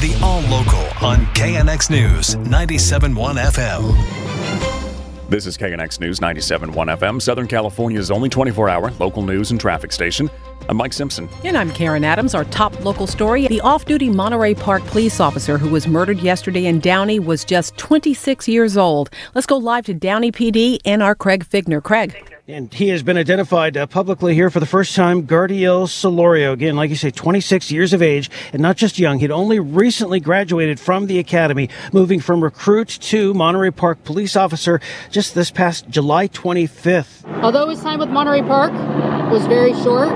The All Local on KNX News 97.1 FM. This is KNX News 97.1 FM, Southern California's only 24 hour local news and traffic station. I'm Mike Simpson. And I'm Karen Adams. Our top local story the off duty Monterey Park police officer who was murdered yesterday in Downey was just 26 years old. Let's go live to Downey PD and our Craig Fiegener. Craig. And he has been identified uh, publicly here for the first time, Gardiel Solorio. Again, like you say, 26 years of age and not just young. He'd only recently graduated from the academy, moving from recruit to Monterey Park police officer just this past July 25th. Although his time with Monterey Park was very short,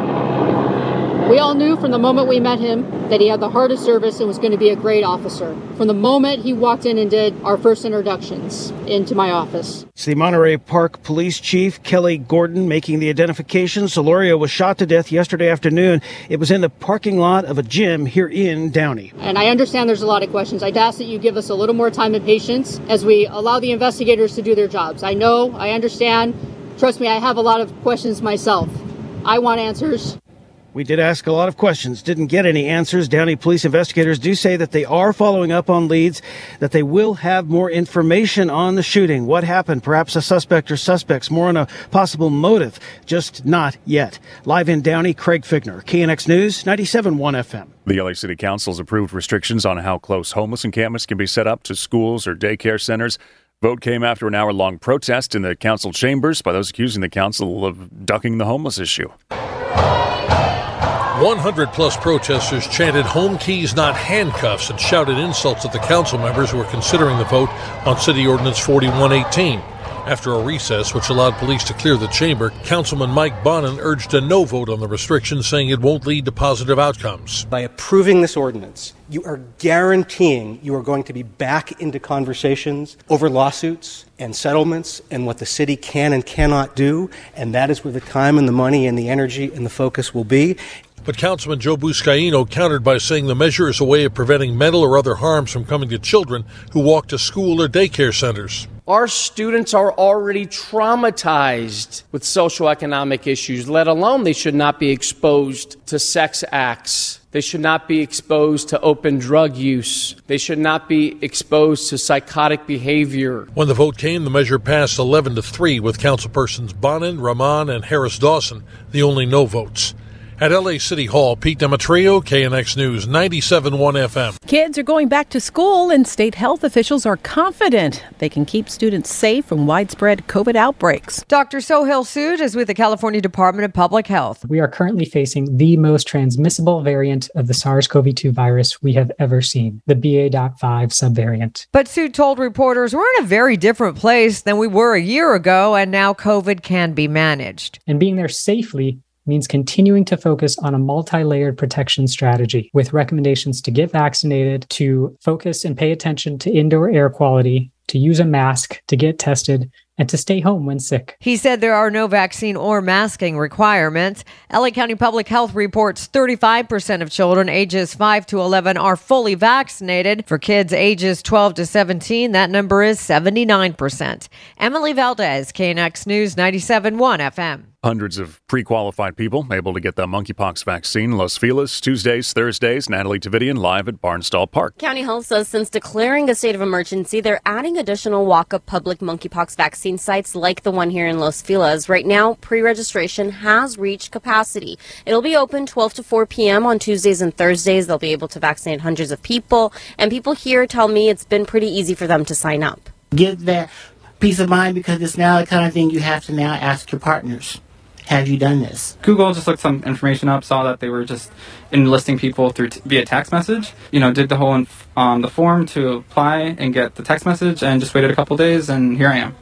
we all knew from the moment we met him that he had the heart of service and was going to be a great officer. From the moment he walked in and did our first introductions into my office. It's the Monterey Park Police Chief Kelly Gordon making the identification. Solorio was shot to death yesterday afternoon. It was in the parking lot of a gym here in Downey. And I understand there's a lot of questions. I'd ask that you give us a little more time and patience as we allow the investigators to do their jobs. I know, I understand. Trust me, I have a lot of questions myself. I want answers. We did ask a lot of questions, didn't get any answers. Downey police investigators do say that they are following up on leads, that they will have more information on the shooting. What happened? Perhaps a suspect or suspects, more on a possible motive. Just not yet. Live in Downey, Craig Fiegener, KNX News, 97.1 FM. The LA City Council's approved restrictions on how close homeless encampments can be set up to schools or daycare centers. Vote came after an hour long protest in the council chambers by those accusing the council of ducking the homeless issue. 100 plus protesters chanted home keys, not handcuffs, and shouted insults at the council members who were considering the vote on City Ordinance 4118. After a recess, which allowed police to clear the chamber, Councilman Mike Bonin urged a no vote on the restriction, saying it won't lead to positive outcomes. By approving this ordinance, you are guaranteeing you are going to be back into conversations over lawsuits and settlements and what the city can and cannot do, and that is where the time and the money and the energy and the focus will be. But Councilman Joe Buscaino countered by saying the measure is a way of preventing mental or other harms from coming to children who walk to school or daycare centers. Our students are already traumatized with social economic issues, let alone they should not be exposed to sex acts. They should not be exposed to open drug use. They should not be exposed to psychotic behavior. When the vote came, the measure passed 11 to 3 with councilpersons Bonin, Raman, and Harris Dawson the only no votes. At LA City Hall, Pete Demetriou, KNX News, 97.1 FM. Kids are going back to school, and state health officials are confident they can keep students safe from widespread COVID outbreaks. Dr. Sohail Sood is with the California Department of Public Health. We are currently facing the most transmissible variant of the SARS CoV 2 virus we have ever seen, the BA.5 subvariant. But Sood told reporters we're in a very different place than we were a year ago, and now COVID can be managed. And being there safely means continuing to focus on a multi layered protection strategy with recommendations to get vaccinated, to focus and pay attention to indoor air quality, to use a mask, to get tested, and to stay home when sick. He said there are no vaccine or masking requirements. LA County Public Health reports 35% of children ages 5 to 11 are fully vaccinated. For kids ages 12 to 17, that number is 79%. Emily Valdez, KNX News 97.1 FM. Hundreds of pre qualified people able to get the monkeypox vaccine. Los Feliz, Tuesdays, Thursdays. Natalie Tavidian live at Barnsdall Park. County Health says since declaring a state of emergency, they're adding additional walk up public monkeypox vaccine sites like the one here in Los Feliz. Right now, pre registration has reached capacity. It'll be open 12 to 4 p.m. on Tuesdays and Thursdays. They'll be able to vaccinate hundreds of people. And people here tell me it's been pretty easy for them to sign up. Get that peace of mind because it's now the kind of thing you have to now ask your partners have you done this? Google just looked some information up, saw that they were just enlisting people through t- via text message. You know, did the whole inf- um, the form to apply and get the text message, and just waited a couple days, and here I am.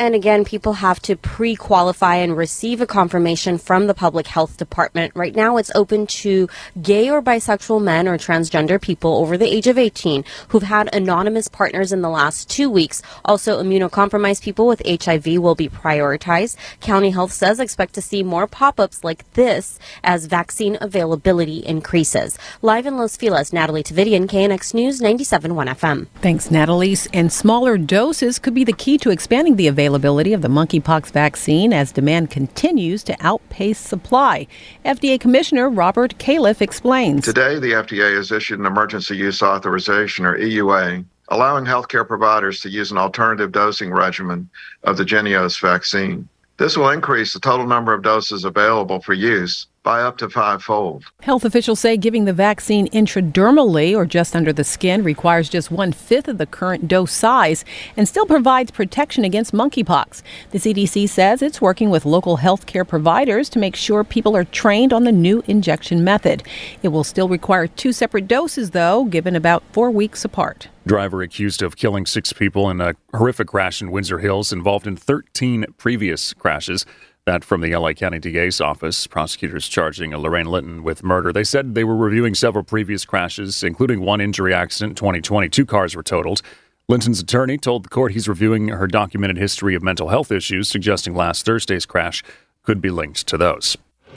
And again, people have to pre qualify and receive a confirmation from the public health department. Right now, it's open to gay or bisexual men or transgender people over the age of 18 who've had anonymous partners in the last two weeks. Also, immunocompromised people with HIV will be prioritized. County Health says expect to see more pop ups like this as vaccine availability increases. Live in Los Feliz, Natalie Tavidian, KNX News 97.1 FM. Thanks, Natalie. And smaller doses could be the key to expanding the availability of the monkeypox vaccine as demand continues to outpace supply. FDA Commissioner Robert Califf explains. Today, the FDA has issued an emergency use authorization, or EUA, allowing healthcare providers to use an alternative dosing regimen of the Jynneos vaccine. This will increase the total number of doses available for use by up to fivefold. Health officials say giving the vaccine intradermally or just under the skin requires just one fifth of the current dose size and still provides protection against monkeypox. The CDC says it's working with local healthcare providers to make sure people are trained on the new injection method. It will still require two separate doses, though, given about four weeks apart. Driver accused of killing six people in a horrific crash in Windsor Hills involved in 13 previous crashes. That from the LA County DA's office. Prosecutors charging Lorraine Linton with murder. They said they were reviewing several previous crashes, including one injury accident in 2020. Two cars were totaled. Linton's attorney told the court he's reviewing her documented history of mental health issues, suggesting last Thursday's crash could be linked to those.